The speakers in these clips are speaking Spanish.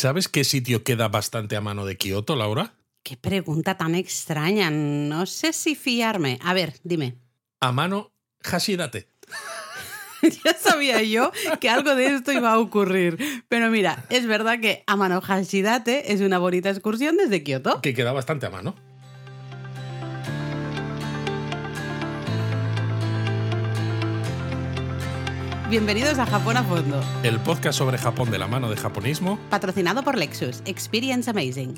¿Sabes qué sitio queda bastante a mano de Kioto, Laura? Qué pregunta tan extraña. No sé si fiarme. A ver, dime. A mano Hashidate. ya sabía yo que algo de esto iba a ocurrir. Pero mira, es verdad que Amano Hashidate es una bonita excursión desde Kioto. Que queda bastante a mano. Bienvenidos a Japón a Fondo. El podcast sobre Japón de la mano de japonismo. Patrocinado por Lexus. Experience Amazing.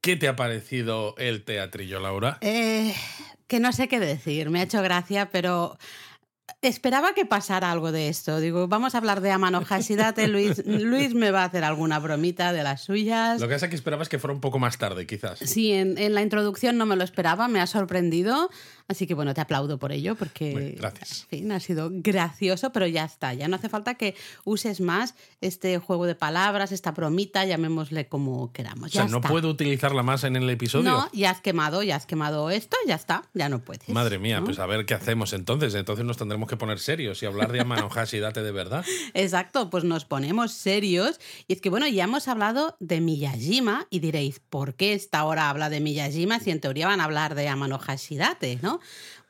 ¿Qué te ha parecido el teatrillo, Laura? Eh, que no sé qué decir. Me ha hecho gracia, pero Esperaba que pasara algo de esto. Digo, vamos a hablar de Amano Hashidate. Luis, Luis me va a hacer alguna bromita de las suyas. Lo que pasa es que esperabas que fuera un poco más tarde, quizás. Sí, en, en, la introducción no me lo esperaba, me ha sorprendido. Así que bueno, te aplaudo por ello, porque gracias. En fin, ha sido gracioso, pero ya está. Ya no hace falta que uses más este juego de palabras, esta bromita, llamémosle como queramos. o sea, ¿no puedo utilizarla más en el episodio? No, ya has quemado, ya has quemado esto, ya está, ya no puedes. Madre mía, pues a ver qué hacemos entonces. Entonces nos tendremos que poner serios y hablar de Amano Hashidate de verdad. Exacto, pues nos ponemos serios. Y es que bueno, ya hemos hablado de Miyajima y diréis, ¿por qué esta hora habla de Miyajima si en teoría van a hablar de Amano Hashidate, ¿no?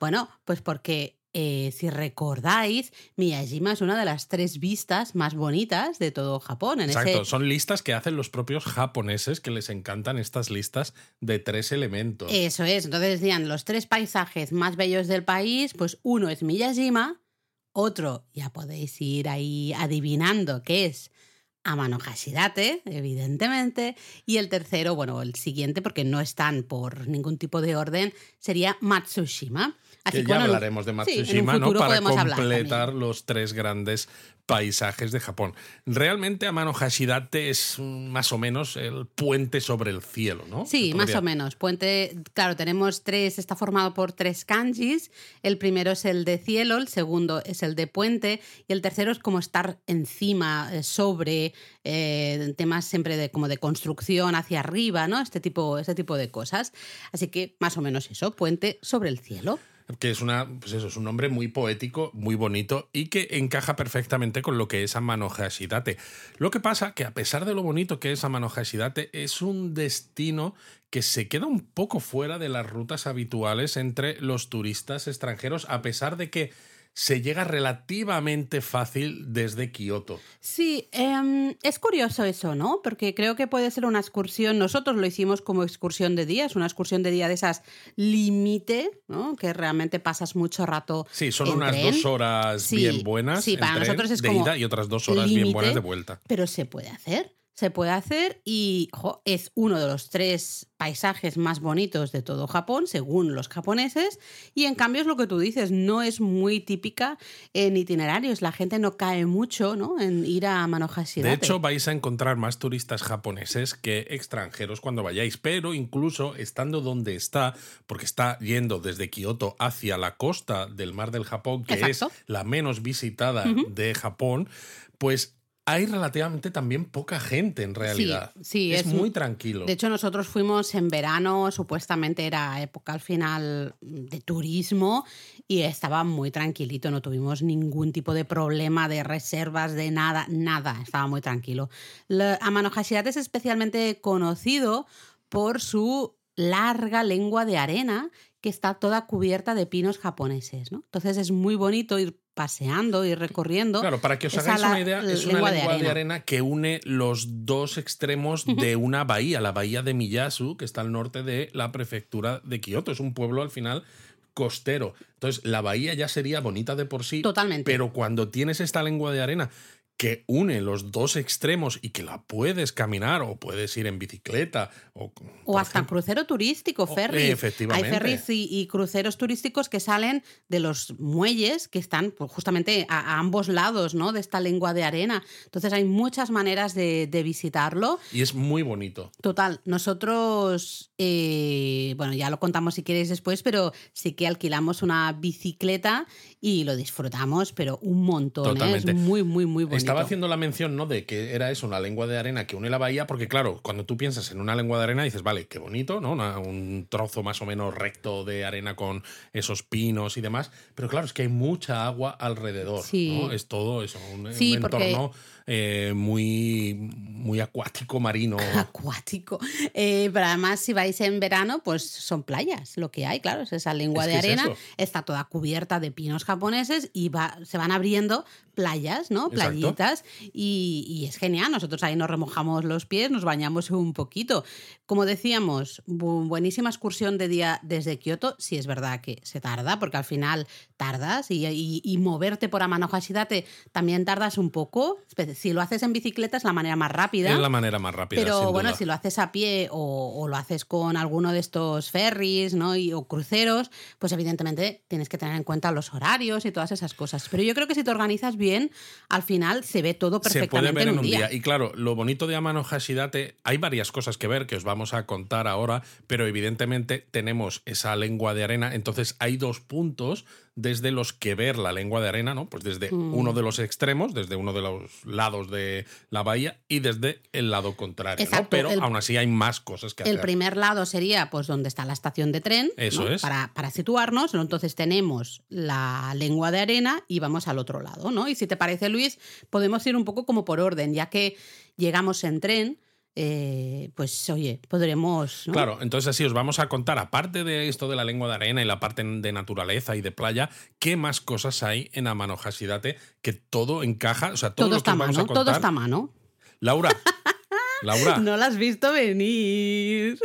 Bueno, pues porque eh, si recordáis, Miyajima es una de las tres vistas más bonitas de todo Japón. En Exacto, son listas que hacen los propios japoneses que les encantan estas listas de tres elementos. Eso es, entonces decían los tres paisajes más bellos del país, pues uno es Miyajima, otro ya podéis ir ahí adivinando qué es Amano Hashidate, evidentemente. Y el tercero, bueno, el siguiente, porque no están por ningún tipo de orden, sería Matsushima. Así que ya hablaremos de Matsushima, ¿no? Para completar los tres grandes paisajes de Japón. Realmente Amano Hashidate es más o menos el puente sobre el cielo, ¿no? Sí, más o menos. Puente, claro, tenemos tres, está formado por tres kanjis. El primero es el de cielo, el segundo es el de puente y el tercero es como estar encima, eh, sobre eh, temas siempre de como de construcción hacia arriba, ¿no? Este tipo, este tipo de cosas. Así que más o menos eso, puente sobre el cielo que es una pues eso es un nombre muy poético muy bonito y que encaja perfectamente con lo que es Amano Hashidate. Lo que pasa que a pesar de lo bonito que es Amano Hashidate es un destino que se queda un poco fuera de las rutas habituales entre los turistas extranjeros a pesar de que se llega relativamente fácil desde Kioto. Sí, em, es curioso eso, ¿no? Porque creo que puede ser una excursión, nosotros lo hicimos como excursión de día, es una excursión de día de esas límite, ¿no? Que realmente pasas mucho rato. Sí, son unas dos horas bien buenas. Sí, para nosotros es de ida y otras dos horas bien buenas de vuelta. Pero se puede hacer se puede hacer y es uno de los tres paisajes más bonitos de todo Japón, según los japoneses, y en cambio es lo que tú dices, no es muy típica en itinerarios, la gente no cae mucho ¿no? en ir a Manohashidate. De hecho, vais a encontrar más turistas japoneses que extranjeros cuando vayáis, pero incluso estando donde está, porque está yendo desde Kioto hacia la costa del mar del Japón, que es la menos visitada de Japón, pues hay relativamente también poca gente en realidad. Sí, es, muy tranquilo. De hecho, nosotros fuimos en verano, supuestamente era época al final de turismo y estaba muy tranquilito, no tuvimos ningún tipo de problema de reservas, de nada, nada, estaba muy tranquilo. Amano Hashidate es especialmente conocido por su larga lengua de arena que está toda cubierta de pinos japoneses, ¿no? Entonces es muy bonito ir paseando y recorriendo. Claro, para que os hagáis una idea, es una lengua de arena. que une los dos extremos de una bahía, la bahía de Miyasu, que está al norte de la prefectura de Kioto. Es un pueblo al final costero. Entonces, la bahía ya sería bonita de por sí. Totalmente. Pero cuando tienes esta lengua de arena que une los dos extremos y que la puedes caminar o puedes ir en bicicleta o, o hasta crucero turístico, ferry. efectivamente. Hay ferries y, cruceros turísticos que salen de los muelles que están pues, justamente a, ambos lados ¿no? de esta lengua de arena. Entonces hay muchas maneras de, visitarlo. Y es muy bonito. Total. Nosotros, eh, bueno, ya lo contamos si queréis después, pero sí que alquilamos una bicicleta y lo disfrutamos, pero un montón. ¿eh? Es muy, muy, muy bonito estaba haciendo la mención, ¿no? De que era eso, una lengua de arena que une la bahía, porque claro, cuando tú piensas en una lengua de arena dices, vale, qué bonito, ¿no? un trozo más o menos recto de arena con esos pinos y demás. Pero claro, es que hay mucha agua alrededor, ¿no? Es todo eso, un, entorno eh, muy, muy acuático, marino. Acuático. Eh, pero además, si vais en verano, pues son playas. Lo que hay, claro, es esa lengua de arena. está toda cubierta de pinos japoneses y va, se van abriendo playas, ¿no? Playitas. Y, es genial. Nosotros ahí nos remojamos los pies, nos bañamos un poquito. Como decíamos, buenísima excursión de día desde Kioto. Sí, es verdad que se tarda, porque al final tardas y, y moverte por Amano Hashidate también tardas un poco si lo haces en bicicleta es la manera más rápida. Es la manera más rápida. Pero bueno, si lo haces a pie o, lo haces con alguno de estos ferries ¿no? y, o cruceros, pues evidentemente tienes que tener en cuenta los horarios y todas esas cosas. Pero yo creo que si te organizas bien, al final se ve todo perfectamente. Se puede ver en un día. Y claro, lo bonito de Amano Hashidate, hay varias cosas que ver que os vamos a contar ahora, pero evidentemente tenemos esa lengua de arena, entonces hay dos puntos desde los que ver la lengua de arena, ¿no? Pues desde mm. uno de los extremos, desde uno de los lados de la bahía y desde el lado contrario, ¿no? Pero aún así hay más cosas que hacer. El primer lado sería pues donde está la estación de tren, Eso es. Para, para situarnos, entonces tenemos la lengua de arena y vamos al otro lado, ¿no? Y si te parece, Luis, podemos ir un poco como por orden, ya que llegamos en tren, eh, pues oye, podremos. Claro, entonces así os vamos a contar, aparte de esto de la lengua de arena y la parte de naturaleza y de playa, qué más cosas hay en Amano Hashidate que todo encaja, o sea, todo, lo que está vamos a contar. Todo está a mano. Laura, Laura. No la has visto venir.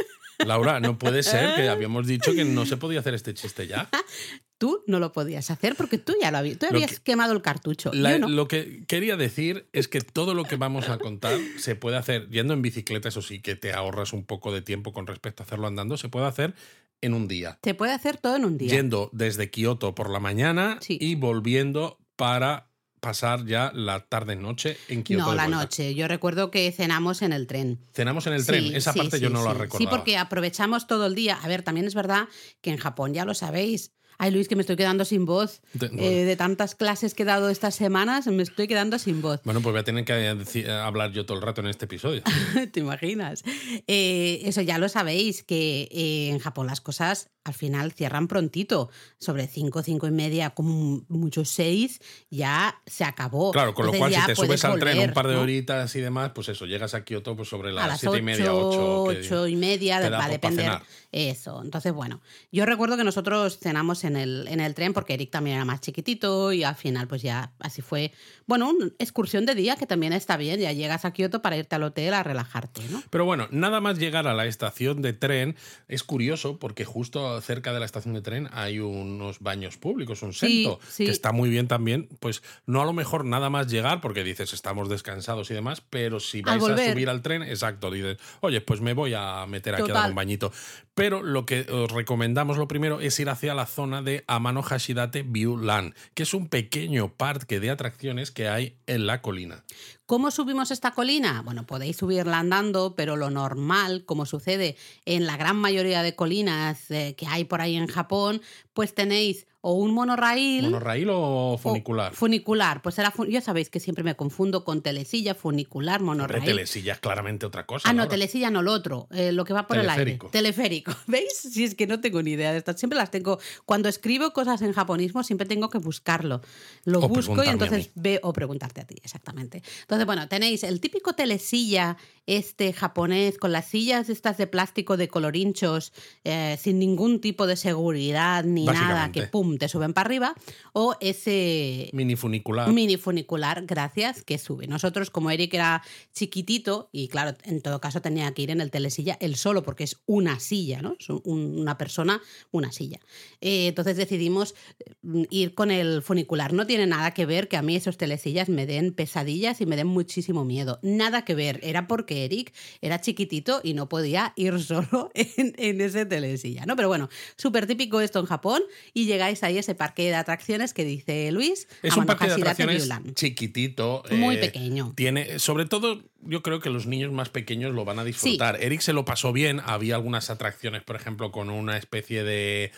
Laura, no puede ser que habíamos dicho que no se podía hacer este chiste ya. Tú no lo podías hacer porque tú ya lo habías, tú habías quemado el cartucho. Lo que quería decir es que todo lo que vamos a contar se puede hacer yendo en bicicleta, eso sí, que te ahorras un poco de tiempo con respecto a hacerlo andando, se puede hacer en un día. Se puede hacer todo en un día. Yendo desde Kioto por la mañana y volviendo para pasar ya la tarde-noche en Kioto. No, la noche. Yo recuerdo que cenamos en el tren. Cenamos en el tren. Esa parte yo no la recuerdo. Sí, porque aprovechamos todo el día. A ver, también es verdad que en Japón ya lo sabéis. Ay, Luis, que me estoy quedando sin voz. De, eh, tantas clases que he dado estas semanas, me estoy quedando sin voz. Bueno, pues voy a tener que hablar yo todo el rato en este episodio. ¿Te imaginas? Eh, eso ya lo sabéis, que eh, en Japón las cosas al final cierran prontito. Sobre 5, 5 y media, como mucho 6, ya se acabó. Claro, con lo cual si te subes al tren un par de horitas y demás, pues eso, llegas a Kioto pues sobre las 7 y media, 8. 8 y media, va a depender. Eso. Entonces, bueno, yo recuerdo que nosotros cenamos en el, en el tren porque Eric también era más chiquitito y al final pues ya así fue, bueno, una excursión de día que también está bien, ya llegas a Kioto para irte al hotel a relajarte, ¿no? Pero bueno, nada más llegar a la estación de tren es curioso porque justo cerca de la estación de tren hay unos baños públicos, un sento, que está muy bien también, pues no a lo mejor nada más llegar porque dices estamos descansados y demás, pero si vais a subir al tren, exacto, dices, oye, pues me voy a meter aquí a dar un bañito. Pero lo que os recomendamos lo primero es ir hacia la zona de Amano Hashidate View Land, que es un pequeño parque de atracciones que hay en la colina. ¿Cómo subimos esta colina? Bueno, podéis subirla andando, pero lo normal, como sucede en la gran mayoría de colinas eh, que hay por ahí en Japón, pues tenéis o un monorraíl. ¿Monorraíl o funicular? funicular. Pues era ya sabéis que siempre me confundo con telesilla, funicular, monorraíl. telesilla es claramente otra cosa. Ah, no, telesilla no, lo otro. Eh, lo que va por el aire. Teleférico. ¿Veis? Si es que no tengo ni idea de esto. Siempre las tengo. Cuando escribo cosas en japonismo, siempre tengo que buscarlo. Lo busco y entonces veo. O preguntarte a ti, exactamente. Entonces, bueno, tenéis el típico telesilla este japonés con las sillas estas de plástico de colorinchos eh, sin ningún tipo de seguridad ni nada que pum te suben para arriba o ese mini funicular. mini funicular gracias que sube. Nosotros como Eric era chiquitito y claro en todo caso tenía que ir en el telesilla él solo porque es una silla no es una persona una silla. Eh, entonces decidimos mm, ir con el funicular. No tiene nada que ver que a mí esos telesillas me den pesadillas y me den muchísimo miedo. Nada que ver. Era porque Eric era chiquitito y no podía ir solo en, ese telesilla, ¿no? Pero bueno, súper típico esto en Japón y llegáis ahí a ese parque de atracciones que dice Luis. Es un parque de atracciones chiquitito. Muy eh, pequeño. Tiene, sobre todo, yo creo que los niños más pequeños lo van a disfrutar. Eric se lo pasó bien. Había algunas atracciones, por ejemplo, con una especie de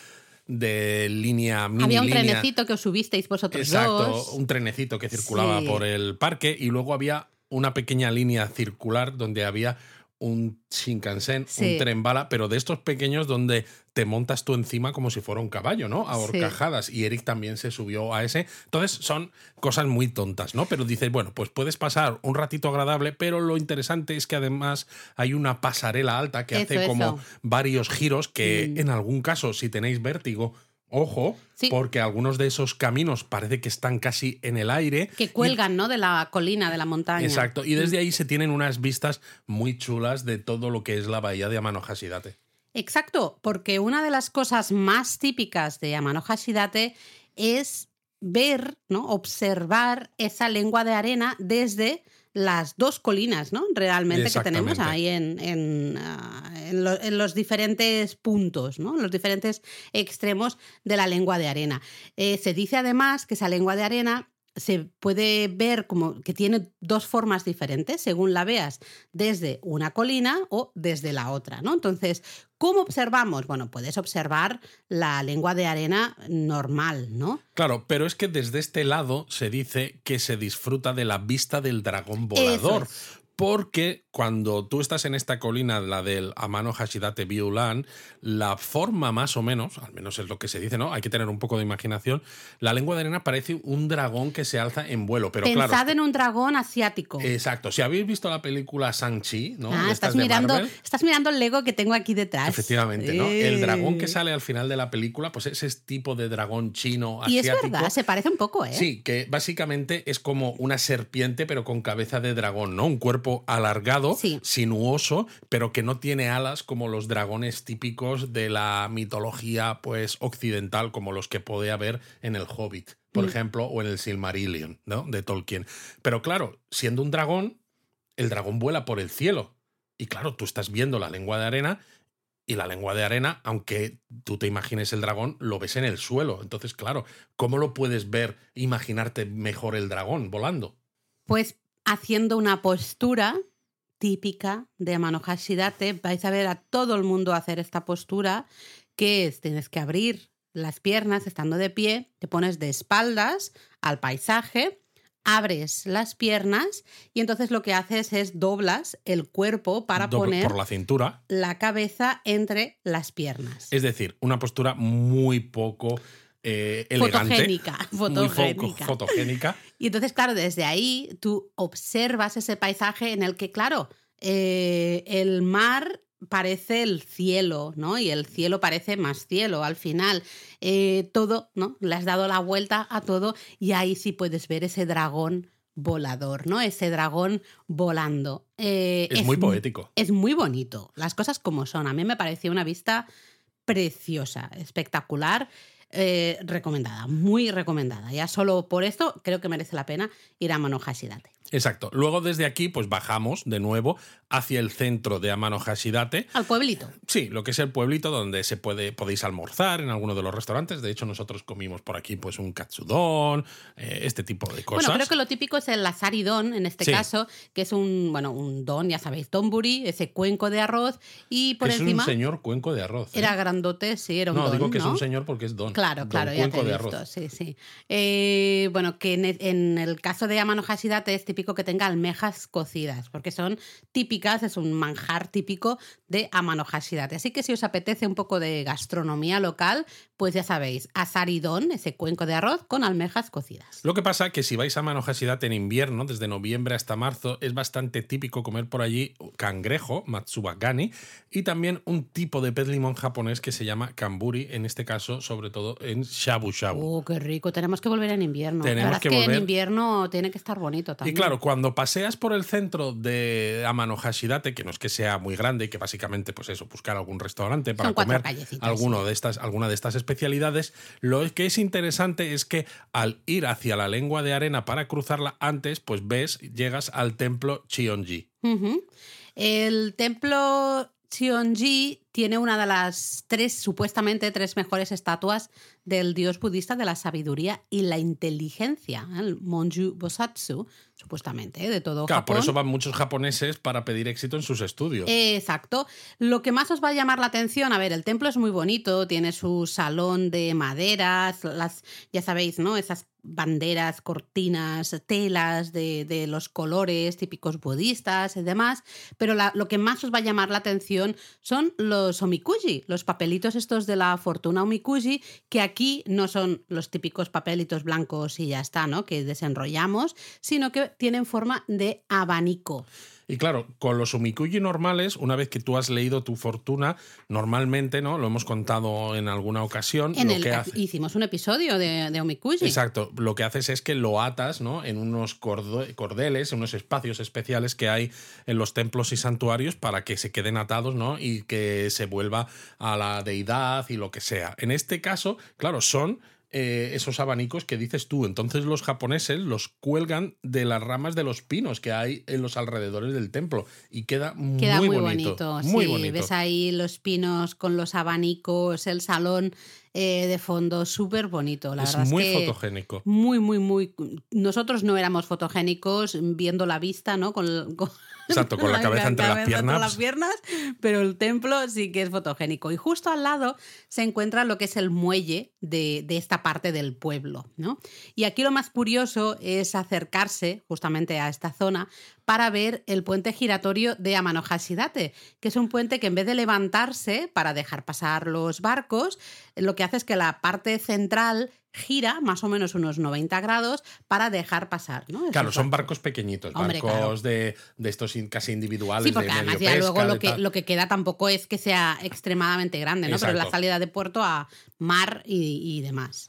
de línea mini Había un línea. trenecito que os subisteis vosotros Exacto, dos. un trenecito que circulaba Sí. por el parque y luego había una pequeña línea circular donde había un Shinkansen, Sí. un tren bala, pero de estos pequeños donde te montas tú encima como si fuera un caballo, ¿no? A Sí. horcajadas. Y Eric también se subió a ese. Entonces son cosas muy tontas, ¿no? Pero dices, bueno, pues puedes pasar un ratito agradable, pero lo interesante es que además hay una pasarela alta que Eso, hace como eso. varios giros que Mm. en algún caso, si tenéis vértigo, ojo, Sí. porque algunos de esos caminos parece que están casi en el aire. Que cuelgan, ¿no? De la colina, de la montaña. Exacto, y desde ahí se tienen unas vistas muy chulas de todo lo que es la bahía de Amano Hashidate. Exacto, porque una de las cosas más típicas de Amano Hashidate es ver, ¿no? observar esa lengua de arena desde las dos colinas, ¿no? Realmente que tenemos ahí en, en, ah, en lo- en los diferentes puntos, ¿no? En los diferentes extremos de la lengua de arena. Eh, se dice además que esa lengua de arena se puede ver como que tiene dos formas diferentes según la veas desde una colina o desde la otra, ¿no? Entonces, ¿cómo observamos? Bueno, puedes observar la lengua de arena normal, ¿no? Claro, pero es que desde este lado se dice que se disfruta de la vista del dragón volador. Es. Porque cuando tú estás en esta colina, la del Amano Hashidate Biulan, la forma más o menos, al menos es lo que se dice, ¿no? Hay que tener un poco de imaginación. La lengua de arena parece un dragón que se alza en vuelo, pero Pensad claro. en un dragón asiático. Exacto. Si habéis visto la película Shang-Chi, ¿no? ah, estás mirando, Marvel, estás mirando el Lego que tengo aquí detrás. Efectivamente, ¿no? El dragón que Eh. sale al final de la película, pues ese tipo de dragón chino Y es asiático. verdad, se parece un poco, ¿eh? Sí, que básicamente es como una serpiente, pero con cabeza de dragón, ¿no? Un cuerpo alargado, Sí. sinuoso, pero que no tiene alas como los dragones típicos de la mitología, pues, occidental, como los que puede haber en el Hobbit, por Mm. ejemplo, o en el Silmarillion, ¿no? De Tolkien. Pero claro, siendo un dragón, el dragón vuela por el cielo. Y claro, tú estás viendo la lengua de arena y la lengua de arena, aunque tú te imagines el dragón, lo ves en el suelo. Entonces, claro, ¿cómo lo puedes ver, imaginarte mejor el dragón volando? Pues haciendo una postura típica de Amano Hashidate, vais a ver a todo el mundo hacer esta postura, que es, tienes que abrir las piernas estando de pie, te pones de espaldas al paisaje, abres las piernas y entonces lo que haces es doblas el cuerpo para Doble- poner Por la cintura. la cabeza entre las piernas. Es decir, una postura muy poco eh, elegante. Fotogénica, Muy fotogénica. fotogénica. Y entonces, claro, desde ahí tú observas ese paisaje en el que, claro, eh, el mar parece el cielo, ¿no? Y el cielo parece más cielo al final. Eh, todo, ¿no? Le has dado la vuelta a todo y ahí sí puedes ver ese dragón volador, ¿no? Ese dragón volando. Eh, Es muy mu- poético. Es muy bonito, las cosas como son. A mí me pareció una vista preciosa, espectacular. Eh, recomendada, muy recomendada. Ya solo por esto creo que merece la pena ir a Mano Hashidate. Exacto. Luego desde aquí, pues bajamos de nuevo hacia el centro de Amano Hashidate. Al pueblito. Sí, lo que es el pueblito donde se puede, podéis almorzar en alguno de los restaurantes. De hecho, nosotros comimos por aquí pues un katsudon, eh, este tipo de cosas. Bueno, creo que lo típico es el asaridón, en este Sí. caso, que es un, bueno, un don, ya sabéis, donburi, ese cuenco de arroz, y por es encima un señor cuenco de arroz. ¿eh? era grandote, sí, era un no, don, digo que es ¿no? un señor porque es don. Claro, Don claro, ya te he de visto, arroz. sí, sí. Eh, bueno, que en, en el caso de Amano Hashidate es típico que tenga almejas cocidas, porque son típicas, es un manjar típico de Amano. Así que si os apetece un poco de gastronomía local, pues ya sabéis, asaridón, ese cuenco de arroz con almejas cocidas. Lo que pasa que si vais a Manohashidate en invierno, desde noviembre hasta marzo, es bastante típico comer por allí cangrejo, matsubakani, y también un tipo de pez limón japonés que se llama kamburi, en este caso, sobre todo en shabu shabu. Oh, qué rico. Tenemos que volver en invierno. Tenemos la verdad que es que volver. en invierno tiene que estar bonito Y también. claro, cuando paseas por el centro de Amano Hashidate, que no es que sea muy grande, que básicamente, pues eso, buscar algún restaurante para Son comer alguno de estas, alguna de estas especialidades, lo que es interesante es que al ir hacia la lengua de arena para cruzarla antes, pues ves, llegas al templo Chionji. El templo Cheonji tiene una de las tres, supuestamente tres mejores estatuas del dios budista de la sabiduría y la inteligencia, el Monju Bosatsu, supuestamente, ¿eh? de todo Claro, Japón. por eso van muchos japoneses para pedir éxito en sus estudios. Exacto. Lo que más os va a llamar la atención, a ver, el templo es muy bonito, tiene su salón de maderas, las, ya sabéis, ¿no? Esas banderas, cortinas, telas de, de los colores típicos budistas y demás, pero la- lo que más os va a llamar la atención son los omikuji, los papelitos estos de la fortuna omikuji, que aquí no son los típicos papelitos blancos y ya está, ¿no? Que desenrollamos, sino que tienen forma de abanico. Y claro, con los umikuji normales, una vez que tú has leído tu fortuna, normalmente, ¿no? Lo hemos contado en alguna ocasión, En lo el, que hace. Hicimos un episodio de, de. Exacto, lo que haces es que lo atas ¿no? en unos cordeles, en unos espacios especiales que hay en los templos y santuarios para que se queden atados ¿no? y que se vuelva a la deidad y lo que sea. En este caso, claro, son eh, esos abanicos que dices tú. Entonces los japoneses los cuelgan de las ramas de los pinos que hay en los alrededores del templo y queda, Queda muy, muy, bonito. bonito. Muy sí, bonito. ves ahí los pinos con los abanicos, el salón eh, de fondo, súper bonito. La es verdad muy es que fotogénico. Muy, muy, muy. Nosotros no éramos fotogénicos viendo la vista, ¿no? Con, con- Exacto, con la cabeza entre las entre piernas. las piernas, pero el templo sí que es fotogénico. Y justo al lado se encuentra lo que es el muelle de, de esta parte del pueblo, ¿no? Y aquí lo más curioso es acercarse justamente a esta zona para ver el puente giratorio de Amano Hashidate, que es un puente que en vez de levantarse para dejar pasar los barcos, lo que hace es que la parte central gira más o menos unos 90 grados para dejar pasar. ¿no? Claro, son barcos pequeñitos, Hombre, barcos claro. de, de estos casi individuales. Sí, porque de además medio ya pesca, luego lo que, lo que queda tampoco es que sea extremadamente grande, ¿no? Pero la salida de puerto a mar y, y demás.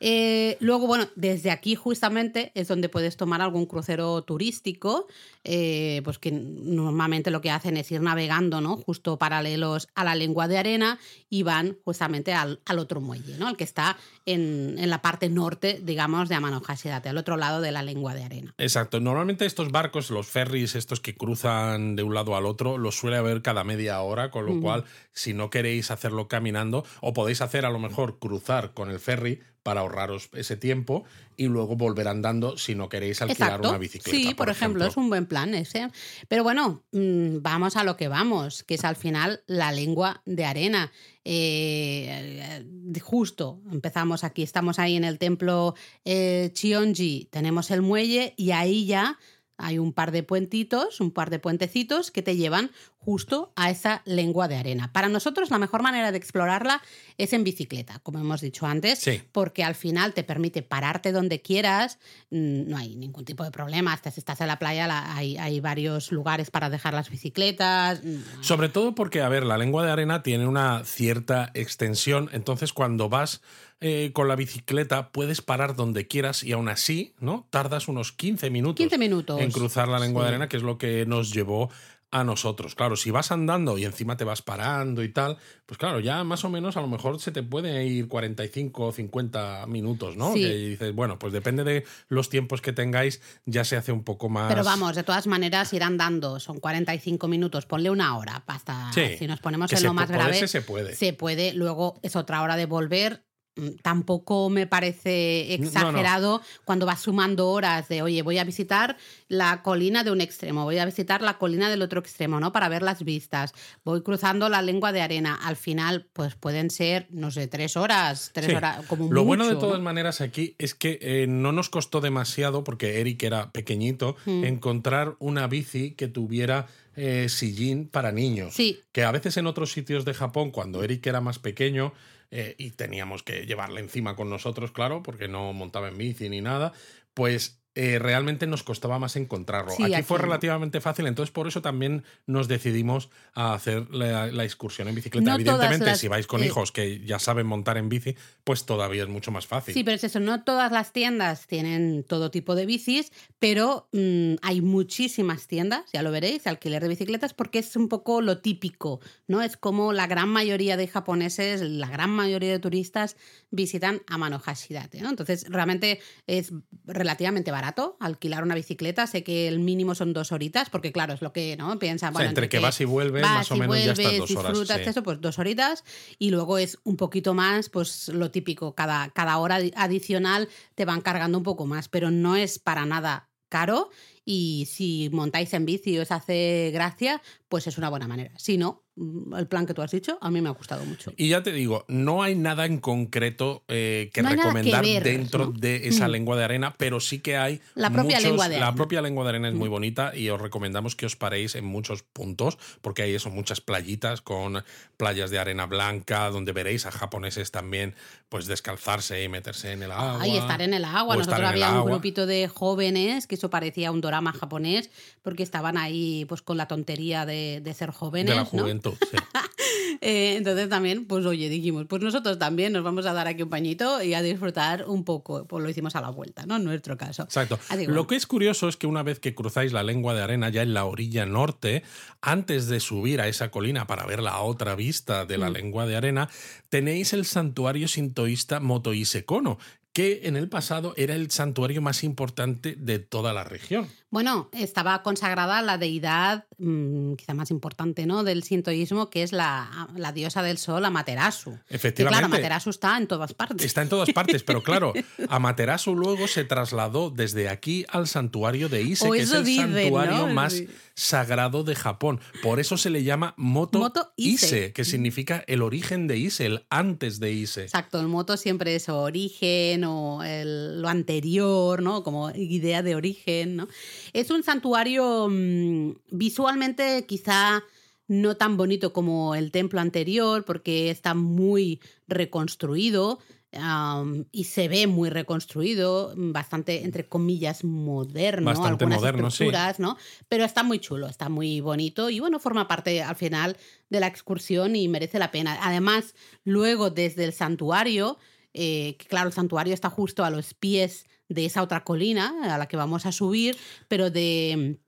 Eh, luego, bueno, desde aquí justamente es donde puedes tomar algún crucero turístico, eh, pues que normalmente lo que hacen es ir navegando, ¿no? Justo paralelos a la lengua de arena y van justamente al, al otro muelle, ¿no? El que está en, en la parte norte, digamos, de Amano Hashidate, al otro lado de la lengua de arena. Exacto. Normalmente estos barcos, los ferries, estos que cruzan de un lado al otro, los suele haber cada media hora, con lo cual, si no queréis hacerlo caminando, o podéis hacer a lo mejor cruzar con el ferry para ahorraros ese tiempo y luego volver andando si no queréis alquilar Exacto. una bicicleta. Sí, por, ejemplo, es un buen plan ese. Pero bueno, mm, vamos a lo que vamos, que es al final la lengua de arena. Eh, justo, empezamos aquí, estamos ahí en el templo eh, Chionji, tenemos el muelle y ahí ya hay un par de puentitos, un par de puentecitos que te llevan justo a esa lengua de arena. Para nosotros la mejor manera de explorarla es en bicicleta, como hemos dicho antes, Sí. porque al final te permite pararte donde quieras, mm, no hay ningún tipo de problema, hasta si estás en la playa la- hay, hay varios lugares para dejar las bicicletas. mm, Sobre todo porque, a ver, la lengua de arena tiene una cierta extensión, entonces cuando vas eh, con la bicicleta puedes parar donde quieras y aún así, ¿no? Tardas unos 15 minutos, 15 minutos. en cruzar la lengua de arena, que es lo que nos llevó a nosotros. Claro, si vas andando y encima te vas parando y tal, pues claro, ya más o menos a lo mejor se te puede ir 45 o 50 minutos, ¿no? Sí. Que dices, bueno, pues depende de los tiempos que tengáis, ya se hace un poco más... Pero vamos, de todas maneras, ir andando son 45 minutos, ponle una hora. Hasta Sí, si nos ponemos en lo más grave, se puede. se puede. Luego es otra hora de volver. Mm, Tampoco me parece exagerado cuando vas sumando horas de, oye, voy a visitar la colina de un extremo, voy a visitar la colina del otro extremo, ¿no? Para ver las vistas. Voy cruzando la lengua de arena. Al final, pues pueden ser, no sé, tres horas, tres Sí. horas, como Lo bueno de todas maneras aquí es que eh, no nos costó demasiado, porque Eric era pequeñito, Mm. encontrar una bici que tuviera eh, sillín para niños. Sí. Que a veces en otros sitios de Japón, cuando Eric era más pequeño eh, y teníamos que llevarle encima con nosotros, claro, porque no montaba en bici ni nada, pues eh, realmente nos costaba más encontrarlo. Sí, aquí, fue relativamente fácil, entonces por eso también nos decidimos a hacer la, la excursión en bicicleta. No Evidentemente, las- si vais con eh, hijos que ya saben montar en bici, pues todavía es mucho más fácil. Sí, pero es eso, no todas las tiendas tienen todo tipo de bicis, pero mm, hay muchísimas tiendas, ya lo veréis, alquiler de bicicletas, porque es un poco lo típico, ¿no? Es como la gran mayoría de japoneses, la gran mayoría de turistas visitan Amano Hashidate, ¿no? Entonces, realmente es relativamente barato. Barato alquilar una bicicleta. Sé que el mínimo son dos horitas, porque claro, es lo que no piensan. Bueno, entre, que, vas y vuelves, más o menos ya estás dos horas. Disfrutas eso, pues dos horitas. Y luego es un poquito más, pues lo típico, cada, cada hora adicional te van cargando un poco más, pero no es para nada caro. Y si montáis en bici y os hace gracia, pues es una buena manera. Si no, mm, el plan que tú has dicho, a mí me ha gustado mucho. Y ya te digo, no hay nada en concreto eh, que recomendar dentro de esa mm. lengua de arena, pero sí que hay. La propia lengua de arena. La propia lengua de arena es muy mm. bonita y os recomendamos que os paréis en muchos puntos, porque hay eso, muchas playitas con playas de arena blanca, donde veréis a japoneses también pues descalzarse y meterse en el agua. Y estar en el agua. Nosotros había un grupito de jóvenes que eso parecía un drama japonés, porque estaban ahí pues con la tontería de de, ser jóvenes. De la juventud, sí. Eh, entonces también, pues oye, dijimos, pues nosotros también nos vamos a dar aquí un pañito y a disfrutar un poco. Pues lo hicimos a la vuelta, ¿no? En nuestro caso. Exacto. Lo que es curioso es que una vez que cruzáis la lengua de arena ya en la orilla norte, antes de subir a esa colina para ver la otra vista de la mm. lengua de arena, tenéis el santuario sintoísta Motoise Kono, que en el pasado era el santuario más importante de toda la región. Bueno, estaba consagrada la deidad mm, quizá más importante ¿no? del sintoísmo, que es la, la, diosa del sol, Amaterasu. Efectivamente. claro, Amaterasu está en todas partes. Está en todas partes, pero claro, Amaterasu luego se trasladó desde aquí al santuario de Ise, que es el santuario más sagrado de Japón. Por eso se le llama Moto, Ise. que significa el origen de Ise, el antes de Ise. Exacto, el moto siempre es origen o lo anterior, ¿no? Como idea de origen, ¿no? Es un santuario mm, visualmente quizá no tan bonito como el templo anterior porque está muy reconstruido y se ve muy reconstruido, bastante, entre comillas, moderno, bastante algunas moderno, estructuras, ¿no? Pero está muy chulo, está muy bonito y bueno, forma parte al final de la excursión y merece la pena. Además, luego desde el santuario, eh, claro, el santuario está justo a los pies de esa otra colina a la que vamos a subir, pero de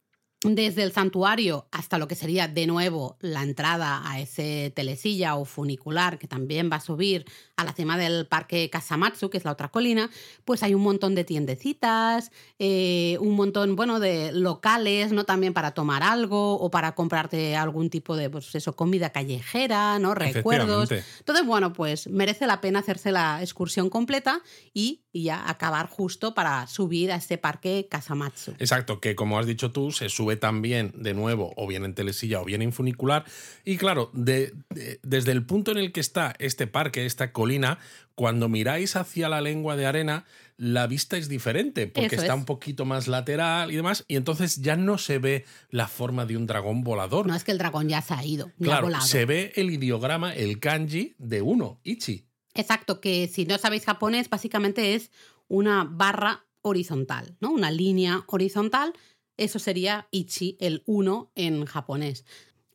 desde el santuario hasta lo que sería de nuevo la entrada a ese telesilla o funicular que también va a subir a la cima del parque Kasamatsu, que es la otra colina, pues hay un montón de tiendecitas, eh, un montón, bueno, de locales, ¿no? También para tomar algo o para comprarte algún tipo de, pues eso, comida callejera, ¿no? Recuerdos. Entonces, bueno, pues merece la pena hacerse la excursión completa y, ya acabar justo para subir a este parque Kasamatsu. Exacto, que como has dicho tú, se sube también de nuevo o bien en telesilla o bien en funicular. Y claro, desde el punto en el que está este parque, esta colina, cuando miráis hacia la lengua de arena, la vista es diferente, porque está un poquito más lateral y demás, y entonces ya no se ve la forma de un dragón volador. No es que el dragón ya se ha ido. Claro, se ve el ideograma, el kanji de uno, Ichi. Exacto, que si no sabéis japonés, básicamente es una barra horizontal, ¿no? Una línea horizontal. Eso sería Ichi, el uno en japonés.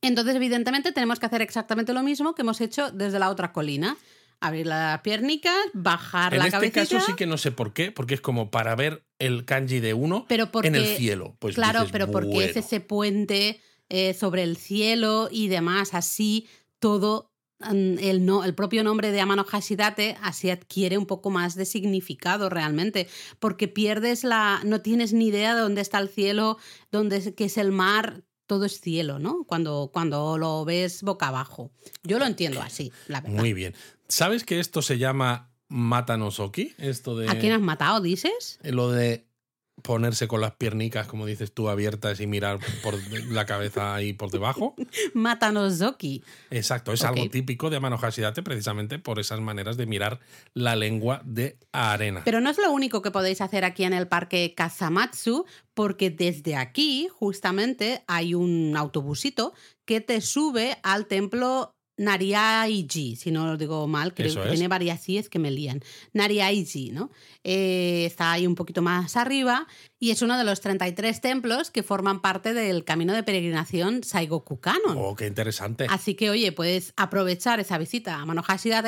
Entonces, evidentemente, tenemos que hacer exactamente lo mismo que hemos hecho desde la otra colina abrir las piernicas, bajar la cabeza. En este caso sí que no sé por qué, porque es como para ver el kanji de uno en el cielo. Pues claro, pero porque es ese puente eh, sobre el cielo y demás, así todo el, no, el propio nombre de Amano Hashidate así adquiere un poco más de significado realmente, porque pierdes la, no tienes ni idea de dónde está el cielo, dónde qué es el mar, todo es cielo, ¿no? Cuando, cuando lo ves boca abajo. Yo lo entiendo así, la verdad. Muy bien. ¿Sabes que esto se llama Matanosoki? Esto de. ¿A quién has matado, dices? Lo de ponerse con las piernicas, como dices tú, abiertas y mirar por la cabeza ahí por debajo. Matanosoki. Exacto, es algo típico de Amano Hashidate precisamente por esas maneras de mirar la lengua de arena. Pero no es lo único que podéis hacer aquí en el parque Kasamatsu, porque desde aquí justamente hay un autobusito que te sube al templo Nariaiji, si no lo digo mal, creo que tiene varias es que me lían. Nariaiji, ¿no? Eh, está ahí un poquito más arriba y es uno de los 33 templos que forman parte del camino de peregrinación Saigoku Kanon. Oh, qué interesante. Así que, oye, puedes aprovechar esa visita a Mano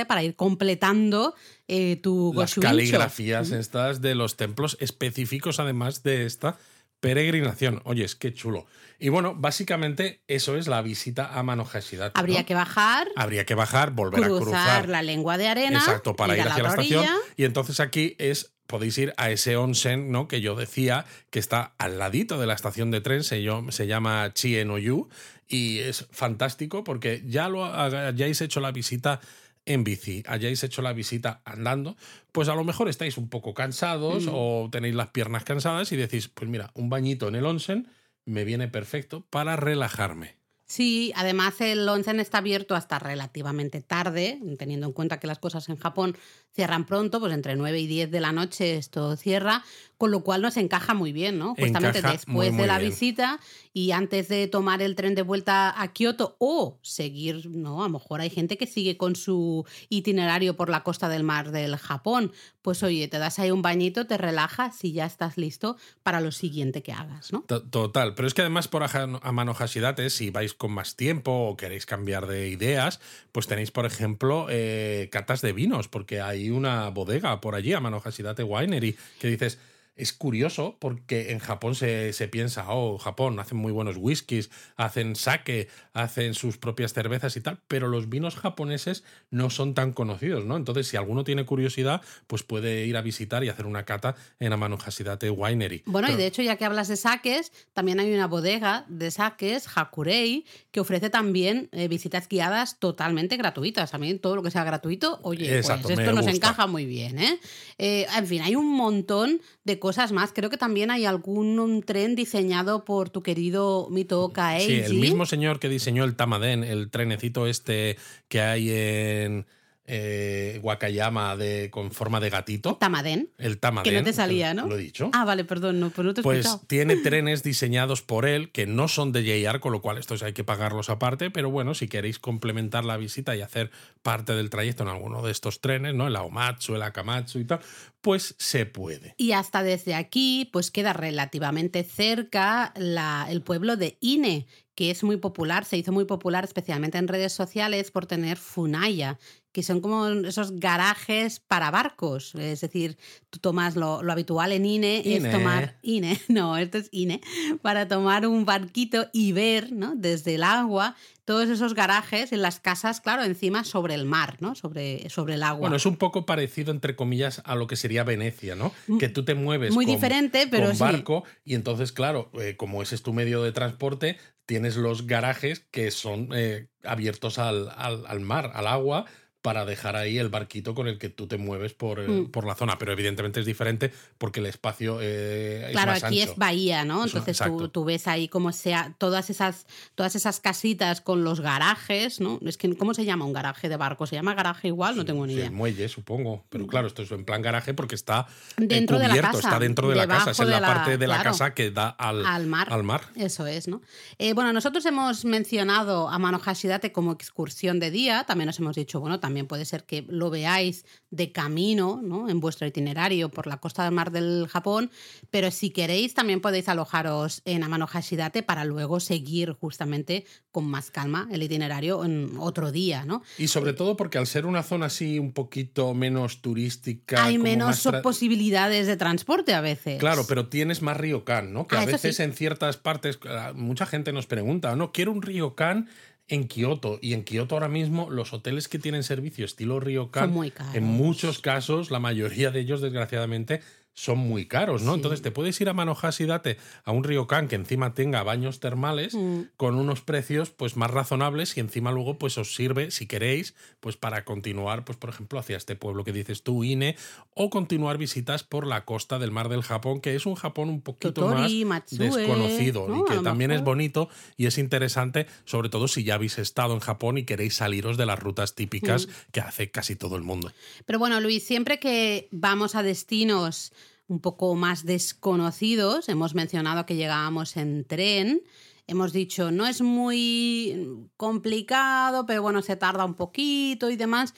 para ir completando eh, tu Las caligrafías estas de los templos específicos, además de esta peregrinación. Oye, es que chulo. Y bueno, básicamente eso es la visita a Mano Habría que bajar. Habría que bajar, volver a cruzar la lengua de arena. Exacto, para ir, hacia la, estación. Y entonces aquí es podéis ir a ese onsen, ¿no? Que yo decía que está al ladito de la estación de tren, se, se llama Chien-Oyu, y es fantástico porque ya lo hayáis hecho la visita en bici, hayáis hecho la visita andando, pues a lo mejor estáis un poco cansados o tenéis las piernas cansadas y decís, pues mira, un bañito en el onsen me viene perfecto para relajarme. Sí, además el onsen está abierto hasta relativamente tarde, teniendo en cuenta que las cosas en Japón cierran pronto, pues entre 9 y 10 de la noche esto cierra, con lo cual nos encaja muy bien, ¿no? Justamente después de la visita y antes de tomar el tren de vuelta a Kioto o seguir, ¿no? A lo mejor hay gente que sigue con su itinerario por la costa del mar del Japón. Pues oye, te das ahí un bañito, te relajas y ya estás listo para lo siguiente que hagas, ¿no? Total, pero es que además por Amano Hashidate, si vais con más tiempo o queréis cambiar de ideas, pues tenéis, por ejemplo, eh, catas de vinos, porque hay una bodega por allí, Amano Hashidate Winery, que dices es curioso porque en Japón se, piensa, oh, Japón, hacen muy buenos whiskies, hacen sake, hacen sus propias cervezas y tal, pero los vinos japoneses no son tan conocidos, ¿no? Entonces, si alguno tiene curiosidad, pues puede ir a visitar y hacer una cata en Amano Hashidate Winery. Bueno, y de hecho, ya que hablas de sakes, también hay una bodega de sakes, Hakurei, que ofrece también eh, visitas guiadas totalmente gratuitas. A mí todo lo que sea gratuito, oye, pues esto nos encaja muy bien, ¿eh? ¿eh? En fin, hay un montón de cosas más. Creo que también hay algún tren diseñado por tu querido Mitooka Eiji. Sí, el mismo señor que diseñó el Tamaden, el trenecito este que hay en eh, Wakayama de, con forma de gatito. Tamaden. El Tamaden. Que no te salía, ¿no? Lo he dicho. Ah, vale, perdón, no, pues no te he Pues tiene trenes diseñados por él que no son de JR, con lo cual estos hay que pagarlos aparte, pero bueno, si queréis complementar la visita y hacer parte del trayecto en alguno de estos trenes, ¿no? El Aomatsu, el Akamatsu y tal, pues se puede. Y hasta desde aquí, pues queda relativamente cerca la, el pueblo de Ine, que es muy popular, se hizo muy popular especialmente en redes sociales por tener Funaya, que son como esos garajes para barcos. Es decir, tú tomas lo, habitual en INE, es tomar INE, no, esto es INE, para tomar un barquito y ver ¿no? desde el agua todos esos garajes en las casas, claro, encima sobre el mar, ¿no? Sobre, sobre el agua. Bueno, es un poco parecido, entre comillas, a lo que sería Venecia, ¿no? Mm, que tú te mueves Muy con, diferente, pero con barco y entonces, claro, eh, como ese es tu medio de transporte, tienes los garajes que son eh, abiertos al, al mar, al agua, para dejar ahí el barquito con el que tú te mueves por, eh, mm. por la zona. Pero evidentemente es diferente porque el espacio eh, claro, es Claro, aquí es bahía, ¿no? Entonces tú, ves ahí como sea todas esas, todas esas casitas con los garajes, ¿no? Es que, ¿cómo se llama un garaje de barco? ¿Se llama garaje igual? No tengo ni idea. Sí, muelle, supongo. Pero claro, esto es en plan garaje porque está dentro de la casa. Está dentro de la casa. Es en la, parte de la casa que da al, al, mar. al mar. Eso es, ¿no? Eh, bueno, nosotros hemos mencionado a Mano Hashidate como excursión de día. También nos hemos dicho, bueno, también también puede ser que lo veáis de camino ¿no? en vuestro itinerario por la costa del mar del Japón, pero si queréis también podéis alojaros en Amano Hashidate para luego seguir justamente con más calma el itinerario en otro día. ¿no? Y sobre todo porque al ser una zona así un poquito menos turística... Hay menos posibilidades de transporte a veces. Claro, pero tienes más ryokan, ¿no? Que a ah, veces en ciertas partes mucha gente nos pregunta, ¿no? Quiero un ryokan en Kioto. Y en Kioto ahora mismo los hoteles que tienen servicio estilo Ryokan, en muchos casos, la mayoría de ellos, desgraciadamente, son muy caros, ¿no? Entonces te puedes ir a Manohashi y date a un ryokan que encima tenga baños termales mm. con unos precios pues más razonables y encima luego pues os sirve si queréis pues para continuar pues por ejemplo hacia este pueblo que dices tú Ine o continuar visitas por la costa del mar del Japón que es un Japón un poquito más desconocido y que también es bonito y es interesante sobre todo si ya habéis estado en Japón y queréis saliros de las rutas típicas mm. que hace casi todo el mundo. Pero bueno, Luis, siempre que vamos a destinos un poco más desconocidos. Hemos mencionado que llegábamos en tren. Hemos dicho, no es muy complicado, pero bueno, se tarda un poquito y demás.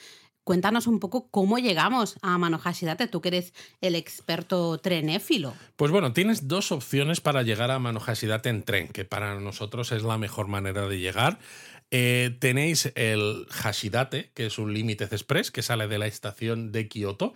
Cuéntanos un poco cómo llegamos a Hashidate, tú que eres el experto trenéfilo. Pues bueno, tienes dos opciones para llegar a Hashidate en tren, que para nosotros es la mejor manera de llegar. Eh, tenéis el Hashidate, que es un Limited Express que sale de la estación de Kioto.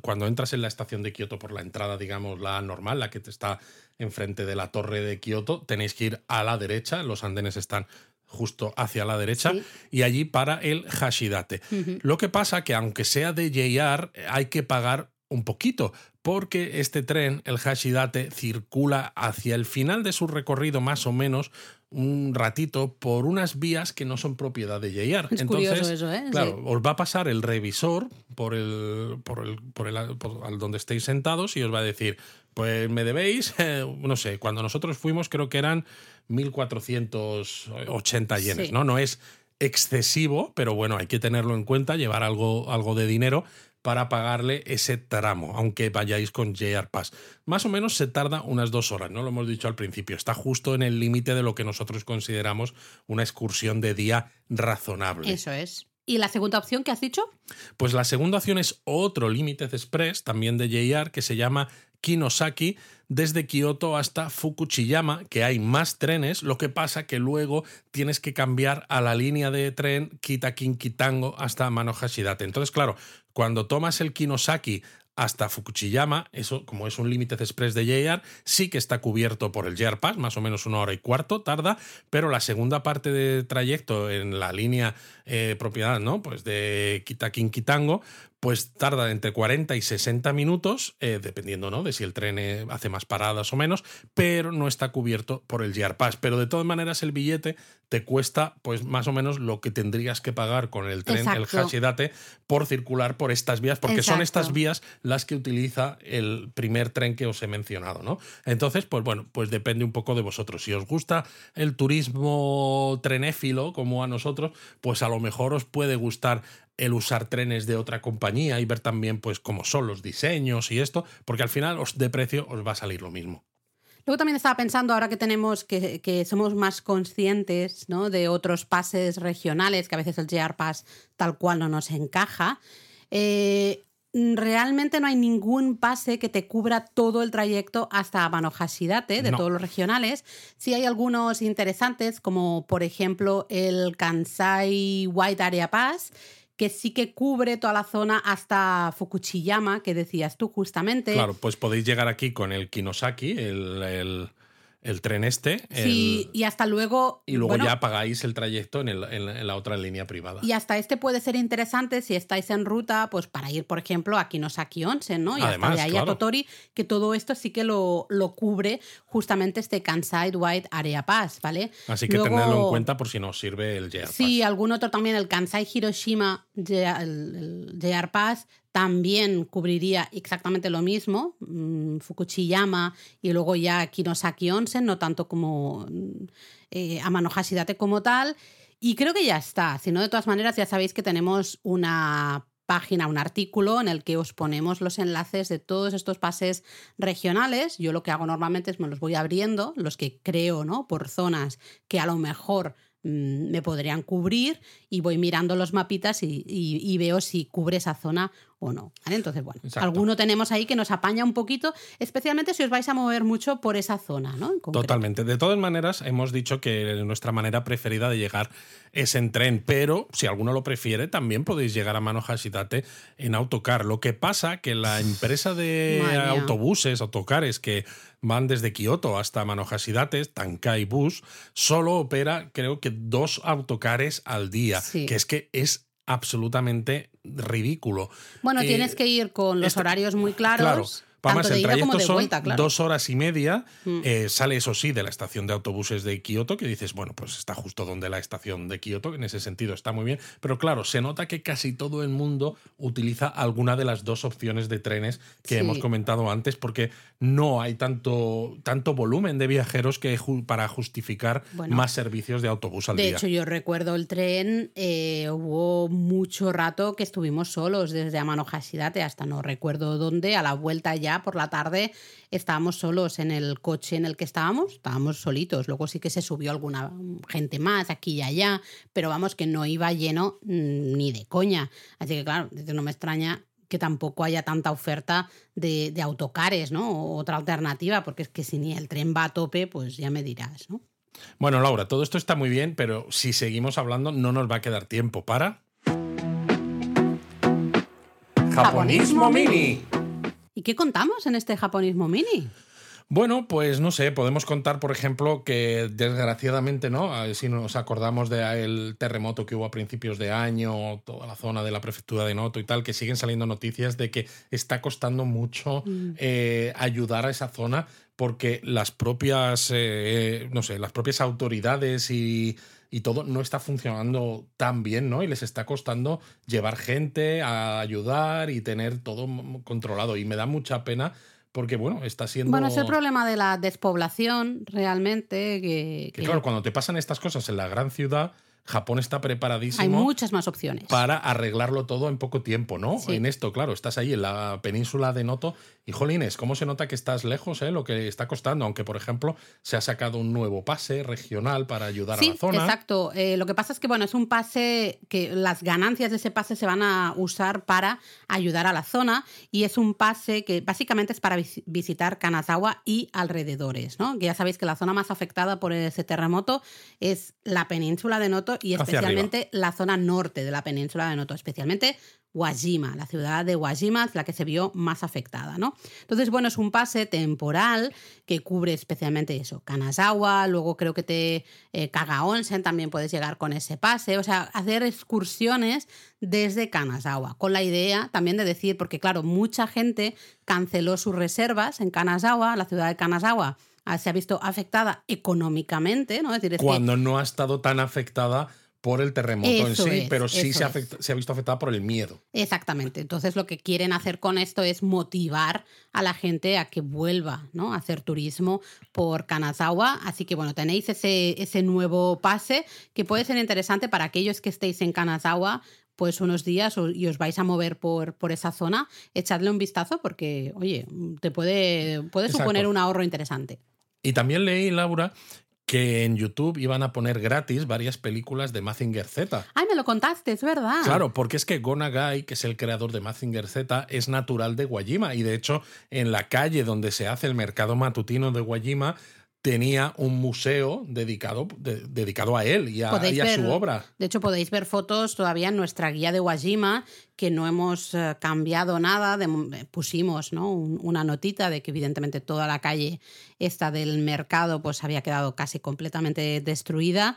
Cuando entras en la estación de Kioto por la entrada, digamos, la normal, la que te está enfrente de la torre de Kioto, tenéis que ir a la derecha. Los andenes están justo hacia la derecha y allí para el Hashidate. Lo que pasa que aunque sea de JR hay que pagar un poquito porque este tren, el Hashidate, circula hacia el final de su recorrido más o menos un ratito por unas vías que no son propiedad de JR. Es Entonces, eso, ¿eh? claro, os va a pasar el revisor por el, por el, por el por al donde estéis sentados y os va a decir, pues me debéis, no sé, cuando nosotros fuimos creo que eran 1480 yenes, Sí. ¿no? No es excesivo, pero bueno, hay que tenerlo en cuenta, llevar algo, algo de dinero para pagarle ese tramo, aunque vayáis con JR Pass. Más o menos se tarda unas dos horas, no lo hemos dicho al principio, está justo en el límite de lo que nosotros consideramos una excursión de día razonable. Eso es. ¿Y la segunda opción que has dicho? Pues la segunda opción es otro Limited Express, también de JR, que se llama Kinosaki, desde Kioto hasta Fukuchiyama, que hay más trenes, lo que pasa que luego tienes que cambiar a la línea de tren Kita-Kinkitango hasta Mano Hashidate. Entonces, claro, cuando tomas el Kinosaki hasta Fukuchiyama, eso como es un Limited Express de JR, sí que está cubierto por el JR Pass, más o menos una hora y cuarto tarda, pero la segunda parte de trayecto en la línea eh, propiedad, ¿no? Pues de Kita-Kinkitango, pues tarda entre 40 y 60 minutos, eh, dependiendo ¿no? de si el tren eh, hace más paradas o menos, pero no está cubierto por el JR Pass. Pero de todas maneras el billete te cuesta pues más o menos lo que tendrías que pagar con el tren, el Exacto. Hashidate, por circular por estas vías, porque son estas vías las que utiliza el primer tren que os he mencionado, ¿no? Entonces, pues bueno, pues depende un poco de vosotros. Si os gusta el turismo trenéfilo, como a nosotros, pues a lo mejor os puede gustar el usar trenes de otra compañía y ver también pues cómo son los diseños y esto, porque al final os de precio os va a salir lo mismo. Luego también estaba pensando, ahora que tenemos que, que somos más conscientes ¿no? de otros pases regionales, que a veces el JR Pass tal cual no nos encaja, eh, realmente no hay ningún pase que te cubra todo el trayecto hasta Mano Hashidate de No. todos los regionales. Sí hay algunos interesantes, como por ejemplo el Kansai White Area Pass, que sí que cubre toda la zona hasta Fukuchiyama, que decías tú justamente. Claro, pues podéis llegar aquí con el Kinosaki, el, el- el tren este, Sí, el- y hasta luego. y luego bueno, ya pagáis el trayecto en, el- en la- en la otra línea privada. Y hasta este puede ser interesante si estáis en ruta, pues para ir, por ejemplo, a Kinosaki Onsen, ¿no? Y Además, hasta de ahí claro. a Totori, que todo esto sí que lo, lo cubre justamente este Kansai White Area Pass, ¿vale? Así que Luego- tenedlo en cuenta por si no os sirve el JR Sí, Pass. algún otro también, el Kansai Hiroshima, el JR Pass, también cubriría exactamente lo mismo, mm, Fukuchiyama y luego ya Kinosaki Onsen, no tanto como mm, eh, Amano Hashidate como tal. Y creo que ya está. Si no, de todas maneras, ya sabéis que tenemos una página, un artículo en el que os ponemos los enlaces de todos estos pases regionales. Yo lo que hago normalmente es me los voy abriendo, los que creo, ¿no? Por zonas que a lo mejor me podrían cubrir y voy mirando los mapitas y, y- y veo si cubre esa zona o no. ¿vale? Entonces, bueno, Exacto. alguno tenemos ahí que nos apaña un poquito, especialmente si os vais a mover mucho por esa zona, ¿no? Totalmente. De todas maneras, hemos dicho que nuestra manera preferida de llegar es en tren, pero si alguno lo prefiere, también podéis llegar a Mano Hashidate en autocar. Lo que pasa que la empresa de Madre autobuses, autocares que van desde Kioto hasta Mano Hashidate, Tankai Bus, solo opera, creo que dos autocares al día, Sí. que es que es absolutamente ridículo. Bueno, Eh, tienes que ir con los este- horarios muy claros. Claro. De el trayecto de son vuelta, claro. dos horas y media. Mm. Eh, sale, eso sí, de la estación de autobuses de Kioto, que dices, bueno, pues está justo donde la estación de Kioto, que en ese sentido está muy bien. Pero claro, se nota que casi todo el mundo utiliza alguna de las dos opciones de trenes que Sí. hemos comentado antes, porque no hay tanto, tanto volumen de viajeros que ju- para justificar Bueno. más servicios de autobús al De día. hecho, yo recuerdo el tren, eh, hubo mucho rato que estuvimos solos, desde Amano Hashidate hasta no recuerdo dónde, a la vuelta ya por la tarde estábamos solos en el coche en el que estábamos, estábamos solitos, luego sí que se subió alguna gente más aquí y allá, pero vamos que no iba lleno mm, ni de coña. Así que claro, no me extraña que tampoco haya tanta oferta de, de autocares, ¿no? O otra alternativa, porque es que si ni el tren va a tope, pues ya me dirás, ¿no? Bueno, Laura, todo esto está muy bien, pero si seguimos hablando no nos va a quedar tiempo para... Japonismo Mini. ¿Y qué contamos en este japonismo mini? Bueno, pues no sé, podemos contar, por ejemplo, que desgraciadamente, ¿no? Si nos acordamos del terremoto que hubo a principios de año, toda la zona de la prefectura de Noto y tal, que siguen saliendo noticias de que está costando mucho mm. eh, ayudar a esa zona porque las propias, eh, no sé, las propias autoridades y, y todo no está funcionando tan bien, ¿no? Y les está costando llevar gente a ayudar y tener todo controlado. Y me da mucha pena porque bueno, está siendo... Bueno, es el problema de la despoblación realmente. Que, que, claro, cuando te pasan estas cosas en la gran ciudad, Japón está preparadísimo. Hay muchas más opciones. Para arreglarlo todo en poco tiempo, ¿no? En esto, claro, estás ahí en la península de Noto y jolines, ¿cómo se nota que estás lejos, eh? Lo que está costando, aunque por ejemplo se ha sacado un nuevo pase regional para ayudar a la zona. Exacto. Eh, lo que pasa es que, bueno, es un pase que las ganancias de ese pase se van a usar para ayudar a la zona y es un pase que básicamente es para visitar Kanazawa y alrededores, ¿no? Que ya sabéis que la zona más afectada por ese terremoto es la península de Noto y especialmente la zona norte de la península de Noto, especialmente Wajima, la ciudad de Wajima es la que se vio más afectada, ¿no? Entonces, bueno, es un pase temporal que cubre especialmente eso, Kanazawa, luego creo que te eh, Kagaonsen también puedes llegar con ese pase, o sea, hacer excursiones desde Kanazawa, con la idea también de decir, porque claro, mucha gente canceló sus reservas en Kanazawa, la ciudad de Kanazawa se ha visto afectada económicamente, ¿no? Es decir, Cuando no ha estado tan afectada por el terremoto en sí, pero sí se, ha visto afectada por el miedo. Exactamente. Entonces lo que quieren hacer con esto es motivar a la gente a que vuelva ¿no? a hacer turismo por Kanazawa. Así que bueno, tenéis ese, ese nuevo pase que puede ser interesante para aquellos que estéis en Kanazawa pues unos días y os vais a mover por, por esa zona, echadle un vistazo porque, oye, te puede, puede suponer un ahorro interesante. Y también leí, Laura, que en YouTube iban a poner gratis varias películas de Mazinger Z. Ay, me lo contaste, es verdad. Claro, porque es que Gonagai, que es el creador de Mazinger Z, es natural de Guayima y de hecho en la calle donde se hace el mercado matutino de Guayima tenía un museo dedicado, dedicado a él y a, su obra. De hecho, podéis ver fotos todavía en nuestra guía de Wajima, que no hemos eh, cambiado nada. Eh, pusimos ¿no? una notita de que evidentemente toda la calle esta del mercado pues había quedado casi completamente destruida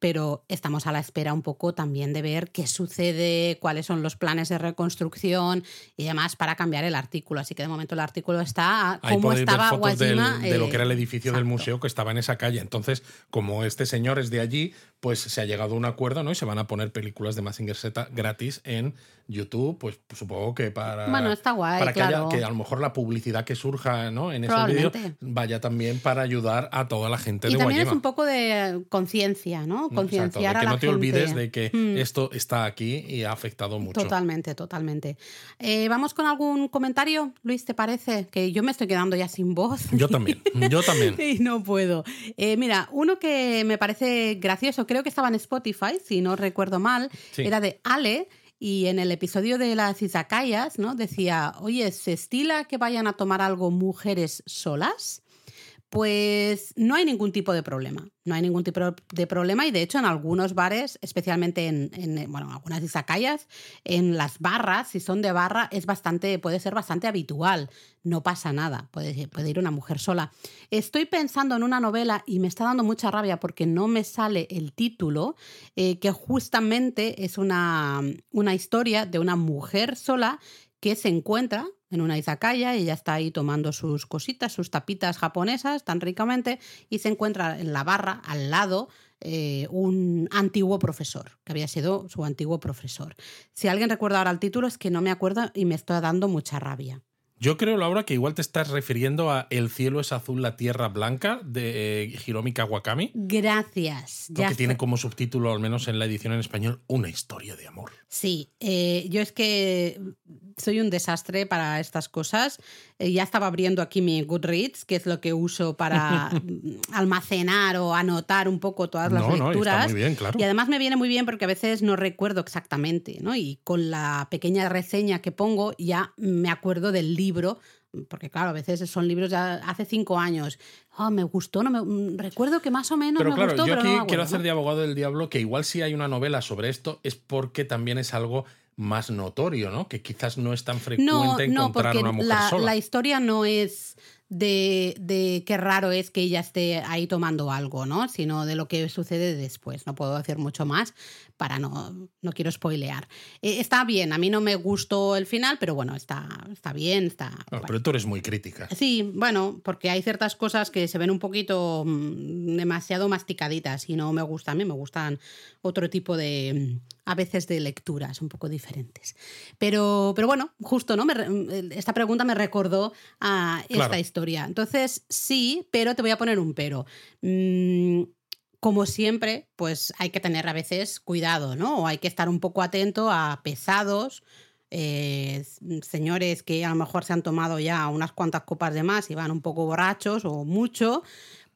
pero estamos a la espera un poco también de ver qué sucede, cuáles son los planes de reconstrucción y demás para cambiar el artículo. Así que de momento el artículo está como estaba ver fotos de lo que era el edificio del museo que estaba en esa calle. Entonces, como este señor es de allí, pues se ha llegado a un acuerdo, ¿no? Y se van a poner películas de Massinger Z gratis en YouTube, pues, supongo que para. Bueno, está guay. Para que, haya, que a lo mejor la publicidad que surja ¿no? en ese vídeo vaya también para ayudar a toda la gente y de también es un poco de conciencia, ¿no? Concienciar a la gente. Que no te olvides de que mm. esto está aquí y ha afectado mucho. Totalmente, totalmente. Eh, Vamos con algún comentario, Luis, ¿te parece? Que yo me estoy quedando ya sin voz. Yo también, yo también. y no puedo. Eh, mira, uno que me parece gracioso, creo que estaba en Spotify, si no recuerdo mal, era de Ale. Y en el episodio de las izakayas, ¿no? Decía, oye, ¿se estila que vayan a tomar algo mujeres solas? Pues no hay ningún tipo de problema. No hay ningún tipo de problema y de hecho en algunos bares, especialmente en, en bueno, algunas izakayas, en las barras, si son de barra, es bastante, puede ser bastante habitual. No pasa nada, puede, puede ir una mujer sola. Estoy pensando en una novela y me está dando mucha rabia porque no me sale el título, eh, que justamente es una, una historia de una mujer sola que se encuentra en una izakaya, ella está ahí tomando sus cositas, sus tapitas japonesas tan ricamente y se encuentra en la barra al lado eh, un antiguo profesor, que había sido su antiguo profesor. Si alguien recuerda ahora el título es que no me acuerdo y me está dando mucha rabia. Yo creo, Laura, que igual te estás refiriendo a El cielo es azul, la tierra blanca de eh, Hiromi Kawakami. Gracias. Ya que tiene como subtítulo, al menos en la edición en español, Una historia de amor. Sí, eh, yo es que soy un desastre para estas cosas. Eh, ya estaba abriendo aquí mi Goodreads, que es lo que uso para almacenar o anotar un poco todas las lecturas. muy bien, claro. Y además me viene muy bien porque a veces no recuerdo exactamente, ¿no? Y con la pequeña reseña que pongo ya me acuerdo del libro porque claro, a veces son libros de hace cinco años. Oh, me gustó, no me, mm, recuerdo que más o menos pero me gustó, yo aquí quiero hacer de abogado del diablo que igual si hay una novela sobre esto es porque también es algo más notorio, ¿no? Que quizás no es tan frecuente encontrar una mujer la, sola. La historia no es de, de, qué raro es que ella esté ahí tomando algo, ¿no? Sino de lo que sucede después. No puedo decir mucho más para no, no quiero spoilear. Eh, está bien, a mí no me gustó el final, pero bueno, está, está bien, está... bueno. Pero tú eres muy crítica. Sí, bueno, porque hay ciertas cosas que se ven un poquito mm, demasiado masticaditas y no me gusta. A mí me gustan otro tipo de, a veces de lecturas un poco diferentes. Pero, pero bueno, justo, ¿no? esta pregunta me recordó a esta historia. Entonces, sí, pero te voy a poner un pero. Mm, como siempre, pues hay que tener a veces cuidado, ¿no? O hay que estar un poco atento a pesados, eh, señores que a lo mejor se han tomado ya unas cuantas copas de más y van un poco borrachos o mucho,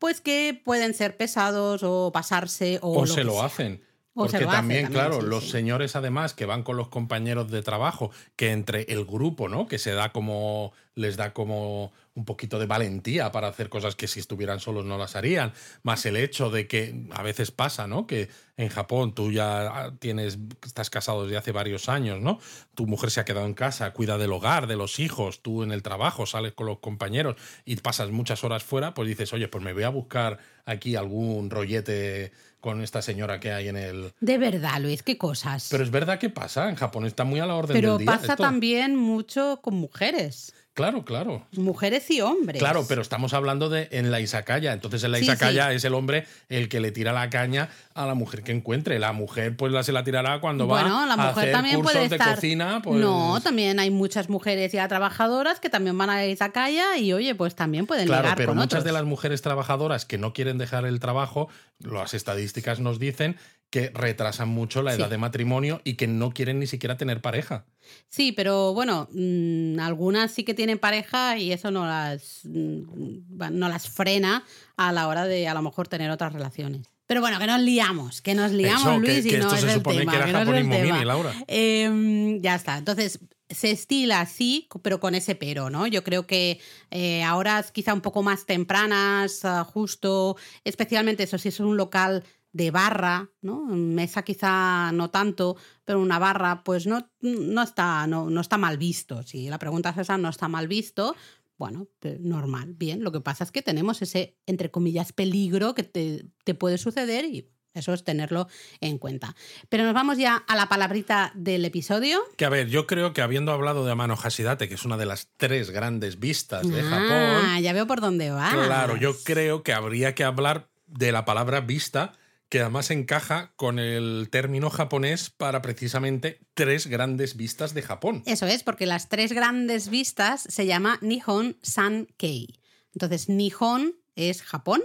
pues que pueden ser pesados o pasarse o... O se lo hacen. Porque también, claro, los señores además que van con los compañeros de trabajo, que entre el grupo, ¿no? Que se da como, les da como un poquito de valentía para hacer cosas que si estuvieran solos no las harían, más el hecho de que a veces pasa, ¿no? Que en Japón tú ya tienes, estás casado desde hace varios años, ¿no? Tu mujer se ha quedado en casa, cuida del hogar, de los hijos, tú en el trabajo sales con los compañeros y pasas muchas horas fuera, pues dices, oye, pues me voy a buscar aquí algún rollete con esta señora que hay en el... De verdad, Luis, qué cosas. Pero es verdad que pasa, en Japón está muy a la orden Pero del día. Pero pasa también mucho con mujeres. Claro, claro. Mujeres y hombres. Claro, pero estamos hablando de en la Isakaya. Entonces en la Isakaya es el hombre el que le tira la caña a la mujer que encuentre. La mujer pues la se la tirará cuando va la mujer a hacer también cursos puede de estar... cocina. Pues... No, también hay muchas mujeres ya trabajadoras que también van a la Isakaya y oye, pues también pueden Claro, ligar pero con muchas otros. de las mujeres trabajadoras que no quieren dejar el trabajo, las estadísticas nos dicen que retrasan mucho la edad Sí. de matrimonio y que no quieren ni siquiera tener pareja. Sí, pero bueno, mm, algunas sí que tienen pareja y eso no las, mm, no las frena a la hora de a lo mejor tener otras relaciones. Pero bueno, que nos liamos, que nos liamos, Eso, que- Luis, y que no esto es se el supone tema, que era no es el japonismo tema. mini, Laura. Eh, ya está. Entonces, se estila así, pero con ese pero, ¿no? Yo creo que eh, a horas quizá un poco más tempranas, ah, justo, especialmente eso, si es un local de barra, ¿no? Mesa quizá no tanto, pero una barra, pues no, no, está, no, no está mal visto. Si la pregunta es esa, no está mal visto. Bueno, normal, bien. Lo que pasa es que tenemos ese, entre comillas, peligro que te, te puede suceder y eso es tenerlo en cuenta. Pero nos vamos ya a la palabrita del episodio. Que a ver, yo creo que habiendo hablado de Amano Hashidate, que es una de las tres grandes vistas de Ah, Japón, ya veo por dónde va. claro, yo creo que habría que hablar de la palabra vista, que además encaja con el término japonés para precisamente tres grandes vistas de Japón. Eso es, porque las tres grandes vistas se llama Nihon Sankei. Entonces, Nihon es Japón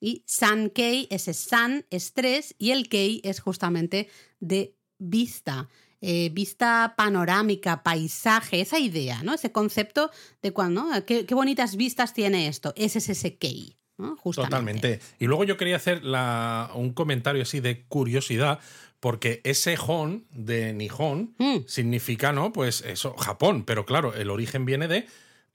y Sankei, ese San es tres y el Kei es justamente de vista. Eh, vista panorámica, paisaje, esa idea, ¿no? Ese concepto de cuando, ¿no? ¿Qué, qué bonitas vistas tiene esto. Ese es ese Kei, ¿no? Justamente. Totalmente. Y luego yo quería hacer la- un comentario así de curiosidad, porque ese hon de Nihon Mm. significa, ¿no? Pues eso, Japón, pero claro, el origen viene de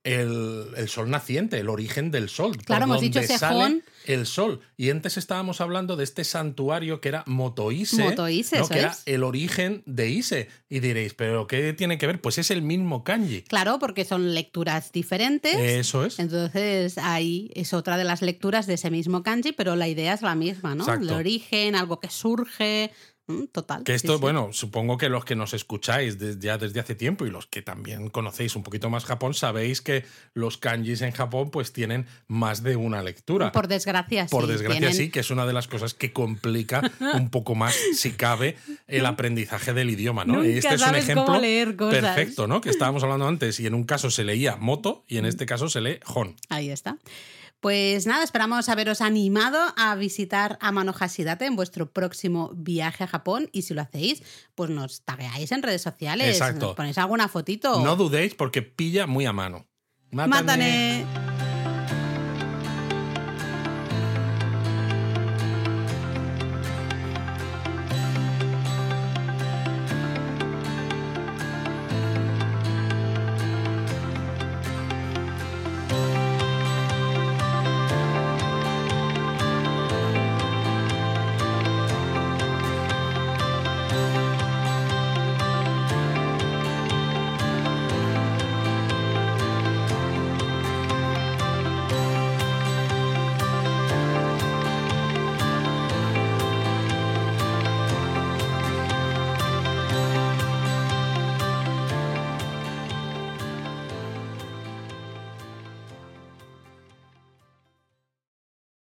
el, el sol naciente, el origen del sol. por Claro, hemos dicho donde sale. El sol. Y antes estábamos hablando de este santuario que era Motoise. Motoise, ¿no? que era el origen de Ise. Y diréis, ¿pero qué tiene que ver? Pues es el mismo kanji. Claro, porque son lecturas diferentes. Eso es. Entonces ahí es otra de las lecturas de ese mismo kanji, pero la idea es la misma, ¿no? Exacto. El origen, algo que surge, total. Que esto, sí. bueno, supongo que los que nos escucháis ya desde hace tiempo y los que también conocéis un poquito más Japón, sabéis que los kanjis en Japón pues tienen más de una lectura. Por desgracia, Por sí. desgracia tienen- sí, que es una de las cosas que complica un poco más, si cabe, el aprendizaje del idioma, ¿no? Nunca este es un ejemplo leer cosas. perfecto, ¿no? Que estábamos hablando antes y en un caso se leía moto y en este caso se lee hon. Ahí está. Pues nada, esperamos haberos animado a visitar Amano Hashidate en vuestro próximo viaje a Japón y si lo hacéis, pues nos tagueáis en redes sociales, Exacto. nos ponéis alguna fotito. No dudéis porque pilla muy a mano. Mátane.